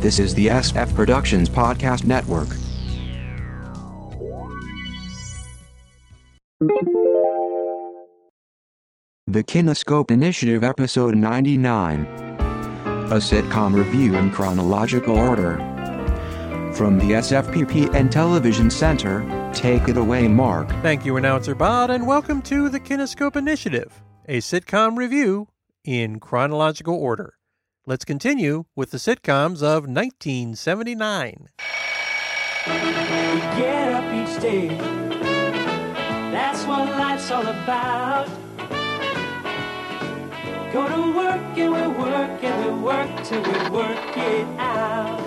This is the SF Productions Podcast Network. The Kinescope Initiative, Episode 99. A sitcom review in chronological order. From the SFPP and Television Center, take it away, Mark. Thank you, Announcer Bot, and welcome to the Kinescope Initiative, a sitcom review in chronological order. Let's continue with the sitcoms of 1979. get up each day. That's what life's all about. Go to work and we work and we work till we work it out.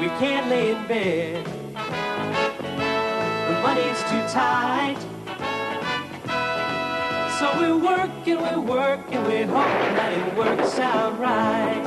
We can't lay in bed. The money's too tight. So we work and we work and we hope that it works out right.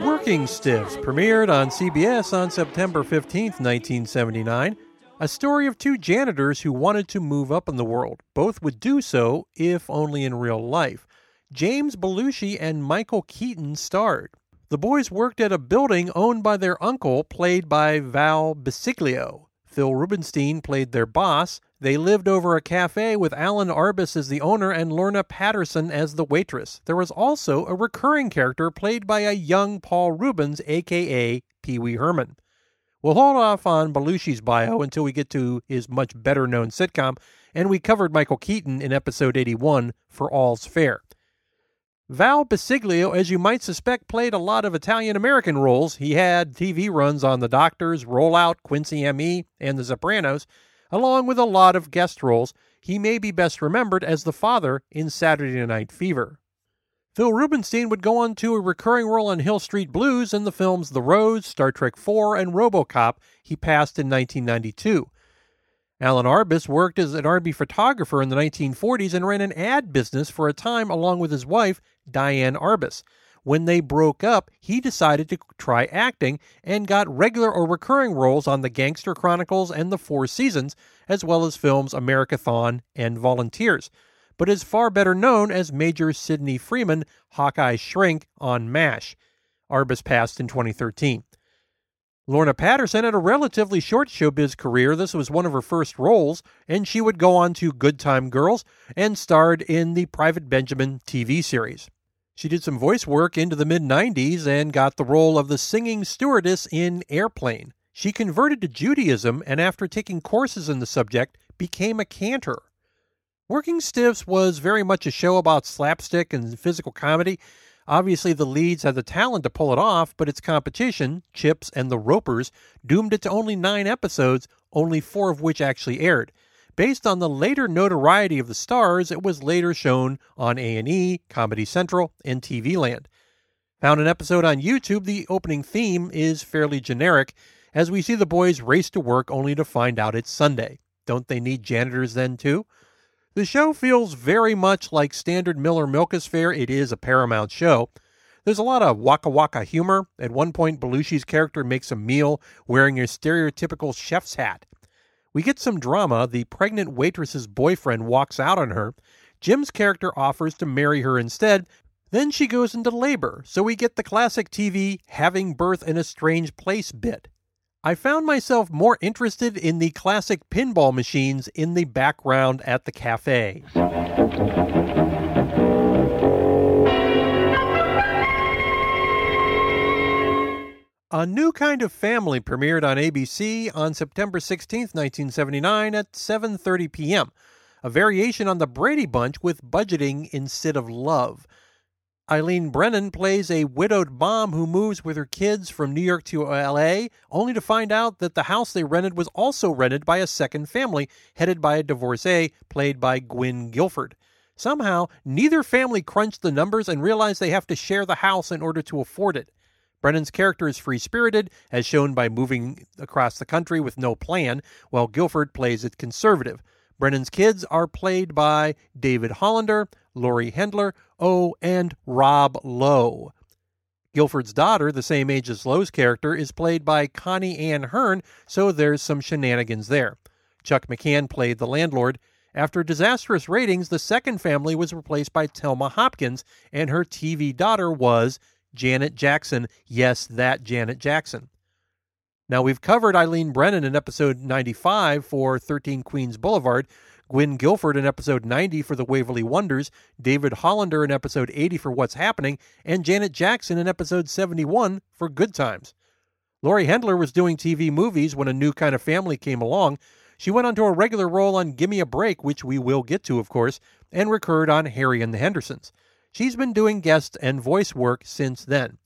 Working Stiffs premiered on CBS on September 15, 1979. A story of two janitors who wanted to move up in the world. Both would do so, if only in real life. James Belushi and Michael Keaton starred. The boys worked at a building owned by their uncle, played by Val Bisoglio. Phil Rubenstein played their boss. They lived over a cafe with Allan Arbus as the owner and Lorna Patterson as the waitress. There was also a recurring character played by a young Paul Reubens, aka Pee Wee Herman. We'll hold off on Belushi's bio until we get to his much better known sitcom, and we covered Michael Keaton in episode 81 for All's Fair. Val Bisoglio, as you might suspect, played a lot of Italian American roles. He had TV runs on The Doctors, Rollout, Quincy M.E., and The Sopranos, along with a lot of guest roles. He may be best remembered as the father in Saturday Night Fever. Phil Rubenstein would go on to a recurring role on Hill Street Blues in the films The Rose, Star Trek IV, and Robocop. He passed in 1992. Allan Arbus worked as an RV photographer in the 1940s and ran an ad business for a time along with his wife, Diane Arbus. When they broke up, he decided to try acting and got regular or recurring roles on The Gangster Chronicles and The Four Seasons, as well as films Americathon and Volunteers, but is far better known as Major Sidney Freeman, Hawkeye Shrink on MASH. Arbus passed in 2013. Lorna Patterson had a relatively short showbiz career. This was one of her first roles, and she would go on to Good Time Girls and starred in the Private Benjamin TV series. She did some voice work into the mid 90s and got the role of the singing stewardess in Airplane. She converted to Judaism and, after taking courses in the subject, became a cantor. Working Stiffs was very much a show about slapstick and physical comedy. Obviously, the leads had the talent to pull it off, but its competition, Chips and the Ropers, doomed it to only nine episodes, only four of which actually aired. Based on the later notoriety of the stars, it was later shown on A&E, Comedy Central, and TV Land. Found an episode on YouTube, the opening theme is fairly generic, as we see the boys race to work only to find out it's Sunday. Don't they need janitors then, too? The show feels very much like standard Miller Milkis fare. It is a Paramount show. There's a lot of waka waka humor. At one point, Belushi's character makes a meal wearing a stereotypical chef's hat. We get some drama. The pregnant waitress's boyfriend walks out on her. Jim's character offers to marry her instead. Then she goes into labor, so we get the classic TV having birth in a strange place bit. I found myself more interested in the classic pinball machines in the background at the cafe. A New Kind of Family premiered on ABC on September 16, 1979 at 7:30 p.m. A variation on the Brady Bunch with budgeting instead of love. Eileen Brennan plays a widowed mom who moves with her kids from New York to LA, only to find out that the house they rented was also rented by a second family, headed by a divorcee played by Gwynne Gilford. Somehow, neither family crunched the numbers and realized they have to share the house in order to afford it. Brennan's character is free spirited, as shown by moving across the country with no plan, while Gilford plays it conservative. Brennan's kids are played by David Hollander, Lauri Hendler, oh, and Rob Lowe. Gilford's daughter, the same age as Lowe's character, is played by Connie Ann Hearn, so there's some shenanigans there. Chuck McCann played the landlord. After disastrous ratings, the second family was replaced by Telma Hopkins, and her TV daughter was Janet Jackson. Yes, that Janet Jackson. Now, we've covered Eileen Brennan in episode 95 for 13 Queens Boulevard, Gwynne Gilford in episode 90 for The Waverly Wonders, David Hollander in episode 80 for What's Happening, and Janet Jackson in episode 71 for Good Times. Lauri Hendler was doing TV movies when a new kind of family came along. She went on to a regular role on Gimme a Break, which we will get to, of course, and recurred on Harry and the Hendersons. She's been doing guest and voice work since then.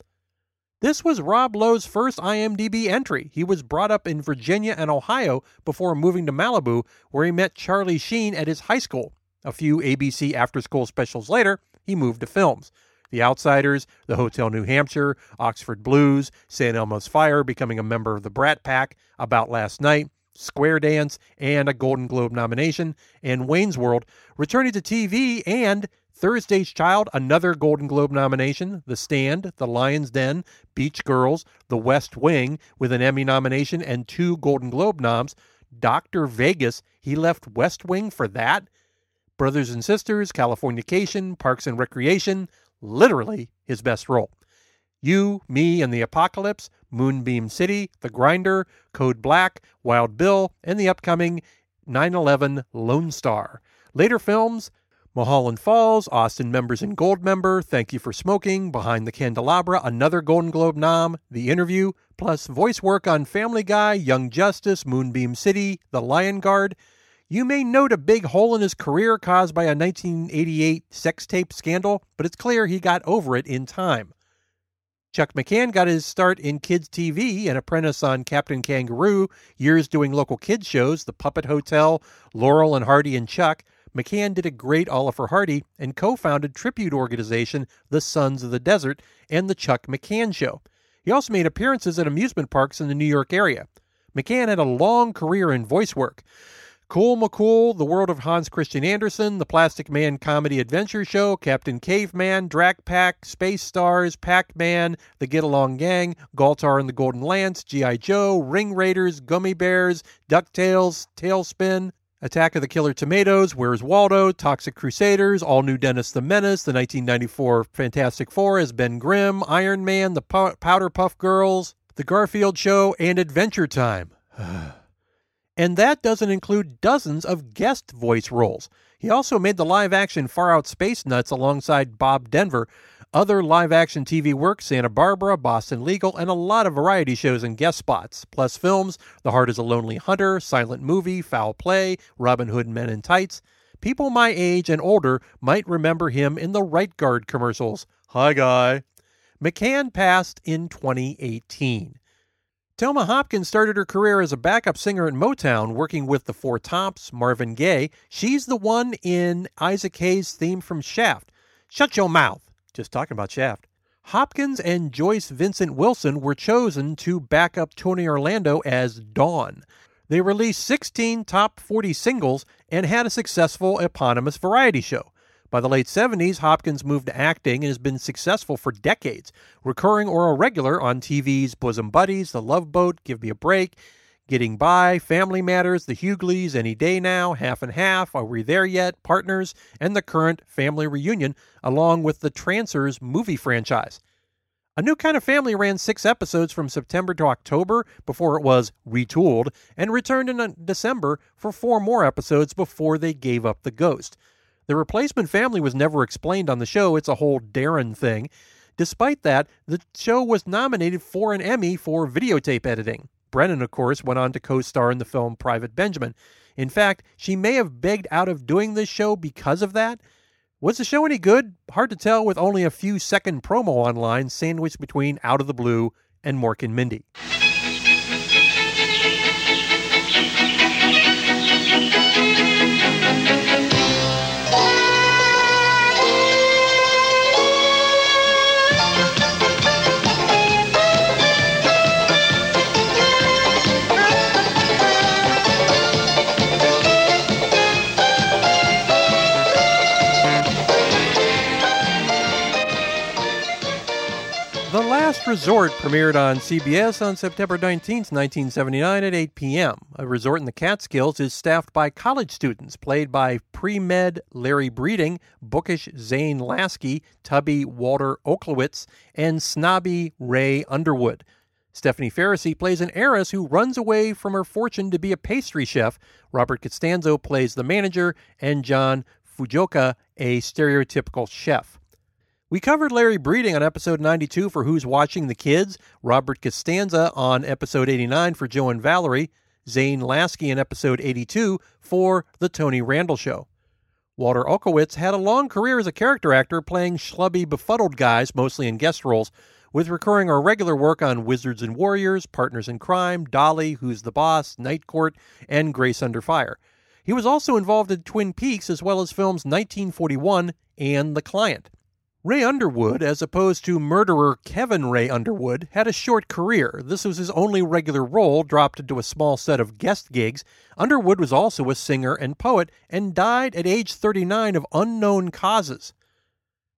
This was Rob Lowe's first IMDb entry. He was brought up in Virginia and Ohio before moving to Malibu, where he met Charlie Sheen at his high school. A few ABC after school specials later, he moved to films. The Outsiders, The Hotel New Hampshire, Oxford Blues, St. Elmo's Fire, becoming a member of the Brat Pack, About Last Night, Square Dance, and a Golden Globe nomination, and Wayne's World, returning to TV and Thursday's Child, another Golden Globe nomination, The Stand, The Lion's Den, Beach Girls, The West Wing, with an Emmy nomination and two Golden Globe noms. Dr. Vegas, he left West Wing for that. Brothers and Sisters, Californication, Parks and Recreation, literally his best role. You, Me, and the Apocalypse, Moonbeam City, The Grinder, Code Black, Wild Bill, and the upcoming 9 11 Lone Star. Later films, Mulholland Falls, Austin Members and Gold Member, Thank You for Smoking, Behind the Candelabra, another Golden Globe nom, The Interview, plus voice work on Family Guy, Young Justice, Moonbeam City, The Lion Guard. You may note a big hole in his career caused by a 1988 sex tape scandal, but it's clear he got over it in time. Chuck McCann got his start in kids' TV, an apprentice on Captain Kangaroo, years doing local kids shows, The Puppet Hotel, Laurel and Hardy and Chuck. McCann did a great Oliver Hardy and co founded tribute organization The Sons of the Desert and The Chuck McCann Show. He also made appearances at amusement parks in the New York area. McCann had a long career in voice work. Cool McCool, The World of Hans Christian Andersen, The Plastic Man Comedy Adventure Show, Captain Caveman, Drac Pack, Space Stars, Pac Man, The Get Along Gang, Galtar and the Golden Lance, G.I. Joe, Ring Raiders, Gummi Bears, DuckTales, TaleSpin, Attack of the Killer Tomatoes, Where's Waldo, Toxic Crusaders, All New Dennis the Menace, the 1994 Fantastic Four as Ben Grimm, Iron Man, The Powerpuff Girls, The Garfield Show, and Adventure Time. and that doesn't include dozens of guest voice roles. He also made the live action Far Out Space Nuts alongside Bob Denver, other live action TV work, Santa Barbara, Boston Legal, and a lot of variety shows and guest spots, plus films The Heart is a Lonely Hunter, Silent Movie, Foul Play, Robin Hood Men in Tights. People my age and older might remember him in the Right Guard commercials. Hi, guy. McCann passed in 2018. Telma Hopkins started her career as a backup singer at Motown, working with the Four Tops, Marvin Gaye. She's the one in Isaac Hayes' theme from Shaft. Shut your mouth. Just talking about Shaft. Hopkins and Joyce Vincent Wilson were chosen to back up Tony Orlando as Dawn. They released 16 top 40 singles and had a successful eponymous variety show. By the late 70s, Hopkins moved to acting and has been successful for decades, recurring or a regular on TV's Bosom Buddies, The Love Boat, Give Me a Break, Getting By, Family Matters, The Hughleys, Any Day Now, Half and Half, Are We There Yet, Partners, and the current Family Reunion, along with the Trancers movie franchise. A New Kind of Family ran six episodes from September to October before it was retooled, and returned in uh, December for four more episodes before they gave up the ghost. The replacement family was never explained on the show, it's a whole Darren thing. Despite that, the show was nominated for an Emmy for videotape editing. Brennan, of course, went on to co star in the film Private Benjamin. In fact, she may have begged out of doing this show because of that. Was the show any good? Hard to tell with only a few second promo online sandwiched between Out of the Blue and Mork and Mindy. Resort premiered on CBS on September 19, 1979 at 8 p.m. A resort in the Catskills is staffed by college students played by pre-med Larry Breeding, bookish Zane Lasky, tubby Walter Olkewicz, and snobby Ray Underwood. Stephanie Faracy plays an heiress who runs away from her fortune to be a pastry chef. Robert Costanzo plays the manager, and John Fujioka, a stereotypical chef. We covered Larry Breeding on episode 92 for Who's Watching the Kids, Robert Costanzo on episode 89 for Joe and Valerie, Zane Lasky in episode 82 for The Tony Randall Show. Walter Olkewicz had a long career as a character actor playing schlubby, befuddled guys, mostly in guest roles, with recurring or regular work on Wizards and Warriors, Partners in Crime, Dolly, Who's the Boss, Night Court, and Grace Under Fire. He was also involved in Twin Peaks as well as films 1941 and The Client. Ray Underwood, as opposed to murderer Kevin Ray Underwood, had a short career. This was his only regular role, dropped into a small set of guest gigs. Underwood was also a singer and poet and died at age 39 of unknown causes.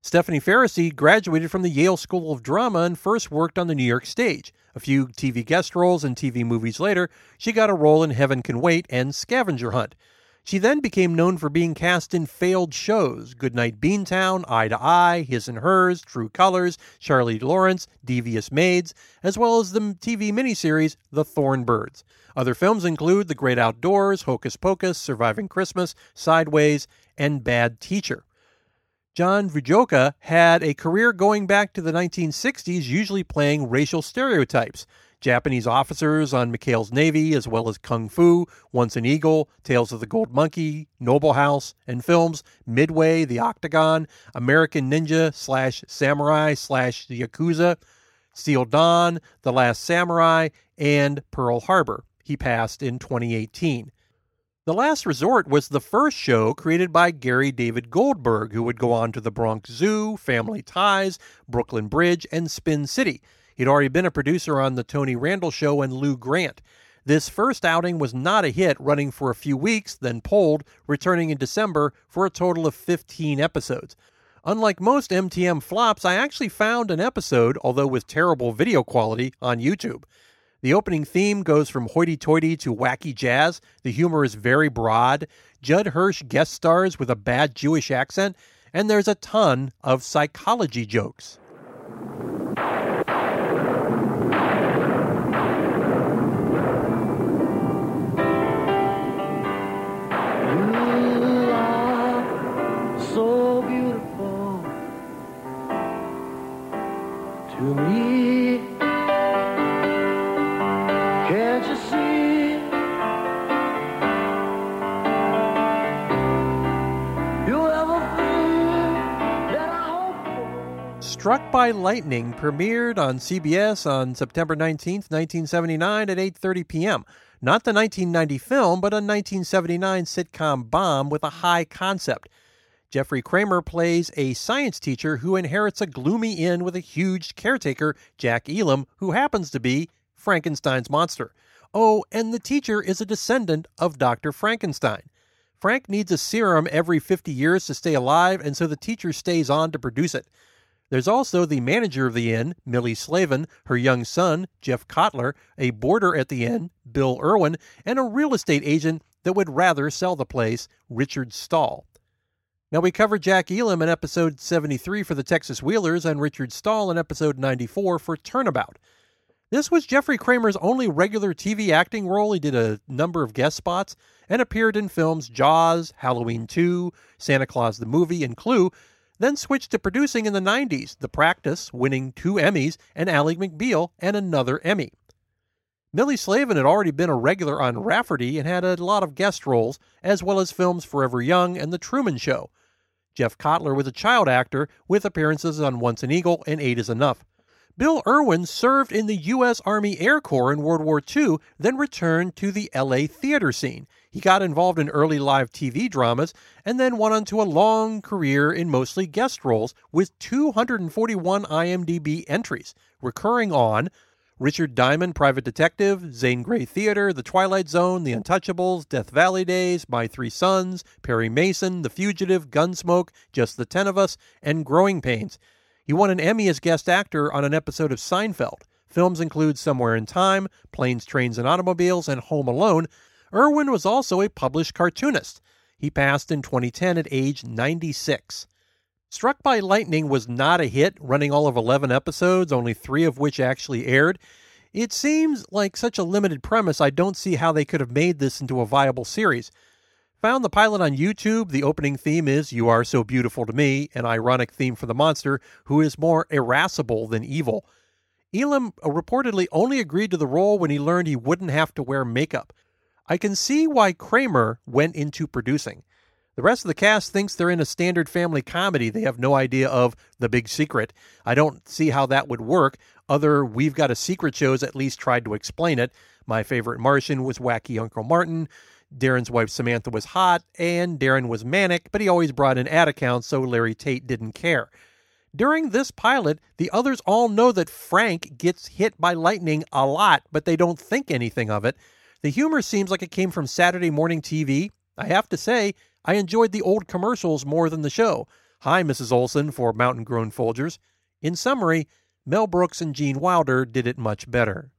Stephanie Faracy graduated from the Yale School of Drama and first worked on the New York stage. A few TV guest roles and TV movies later, she got a role in Heaven Can Wait and Scavenger Hunt. She then became known for being cast in failed shows Goodnight Beantown, Eye to Eye, His and Hers, True Colors, Charlie Lawrence, Devious Maids, as well as the TV miniseries The Thorn Birds. Other films include The Great Outdoors, Hocus Pocus, Surviving Christmas, Sideways, and Bad Teacher. John Fujioka had a career going back to the 1960s, usually playing racial stereotypes. Japanese officers on McHale's Navy, as well as Kung Fu, Once an Eagle, Tales of the Gold Monkey, Noble House, and films Midway, The Octagon, American Ninja slash Samurai slash The Yakuza, Steel Dawn, The Last Samurai, and Pearl Harbor. He passed in 2018. The Last Resort was the first show created by Gary David Goldberg, who would go on to The Bronx Zoo, Family Ties, Brooklyn Bridge, and Spin City. He'd already been a producer on The Tony Randall Show and Lou Grant. This first outing was not a hit, running for a few weeks, then pulled, returning in December for a total of 15 episodes. Unlike most MTM flops, I actually found an episode, although with terrible video quality, on YouTube. The opening theme goes from hoity toity to wacky jazz. The humor is very broad. Judd Hirsch guest stars with a bad Jewish accent, and there's a ton of psychology jokes. Struck by Lightning premiered on CBS on September 19, 1979 at 8:30 p.m. Not the 1990 film, but a 1979 sitcom bomb with a high concept. Jeffrey Kramer plays a science teacher who inherits a gloomy inn with a huge caretaker, Jack Elam, who happens to be Frankenstein's monster. Oh, and the teacher is a descendant of Dr. Frankenstein. Frank needs a serum every 50 years to stay alive, and so the teacher stays on to produce it. There's also the manager of the inn, Millie Slavin, her young son, Jeff Kotler, a boarder at the inn, Bill Erwin, and a real estate agent that would rather sell the place, Richard Stahl. Now, we covered Jack Elam in episode 73 for the Texas Wheelers and Richard Stahl in episode 94 for Turnabout. This was Jeffrey Kramer's only regular TV acting role. He did a number of guest spots and appeared in films Jaws, Halloween 2, Santa Claus the Movie, and Clue, then switched to producing in the 90s, The Practice, winning two Emmys, and Ally McBeal, and another Emmy. Millie Slavin had already been a regular on Rafferty and had a lot of guest roles, as well as films Forever Young and The Truman Show. Jeff Kotler was a child actor with appearances on Once an Eagle and Eight is Enough. Bill Erwin served in the U.S. Army Air Corps in World War II, then returned to the L.A. theater scene. He got involved in early live TV dramas and then went on to a long career in mostly guest roles with 241 IMDb entries, recurring on Richard Diamond, Private Detective, Zane Grey Theater, The Twilight Zone, The Untouchables, Death Valley Days, My Three Sons, Perry Mason, The Fugitive, Gunsmoke, Just the Ten of Us, and Growing Pains. He won an Emmy as guest actor on an episode of Seinfeld. Films include Somewhere in Time, Planes, Trains, and Automobiles, and Home Alone. Erwin was also a published cartoonist. He passed in 2010 at age 96. Struck by Lightning was not a hit, running all of 11 episodes, only three of which actually aired. It seems like such a limited premise, I don't see how they could have made this into a viable series. Found the pilot on YouTube. The opening theme is You Are So Beautiful to Me, an ironic theme for the monster, who is more irascible than evil. Elam reportedly only agreed to the role when he learned he wouldn't have to wear makeup. I can see why Kramer went into producing. The rest of the cast thinks they're in a standard family comedy. They have no idea of the big secret. I don't see how that would work. Other We've Got a Secret shows at least tried to explain it. My favorite Martian was Wacky Uncle Martin. Darren's wife Samantha was hot, and Darren was manic, but he always brought in ad accounts, so Larry Tate didn't care. During this pilot, the others all know that Frank gets hit by lightning a lot, but they don't think anything of it. The humor seems like it came from Saturday morning TV. I have to say, I enjoyed the old commercials more than the show. Hi, Mrs. Olson for Mountain Grown Folgers. In summary, Mel Brooks and Gene Wilder did it much better.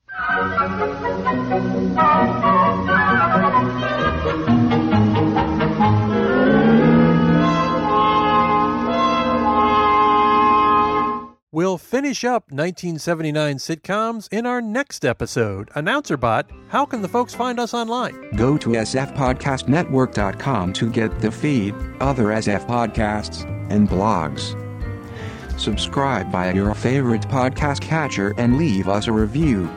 Finish up 1979 sitcoms in our next episode. AnnouncerBot, how can the folks find us online? Go to sfpodcastnetwork.com to get the feed, other SF podcasts, and blogs. Subscribe by your favorite podcast catcher and leave us a review.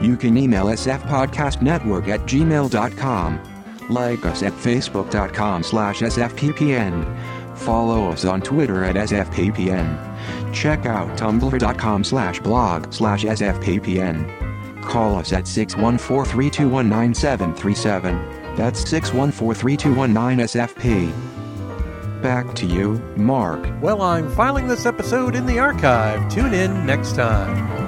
You can email sfpodcastnetwork at gmail.com. Like us at facebook.com slash sfppn. Follow us on Twitter at sfppn. Check out tumblr.com slash blog slash sfppn. Call us at 614-321-9737. That's 614-321-9SFP. Back to you, Mark. Well, I'm filing this episode in the archive. Tune in next time.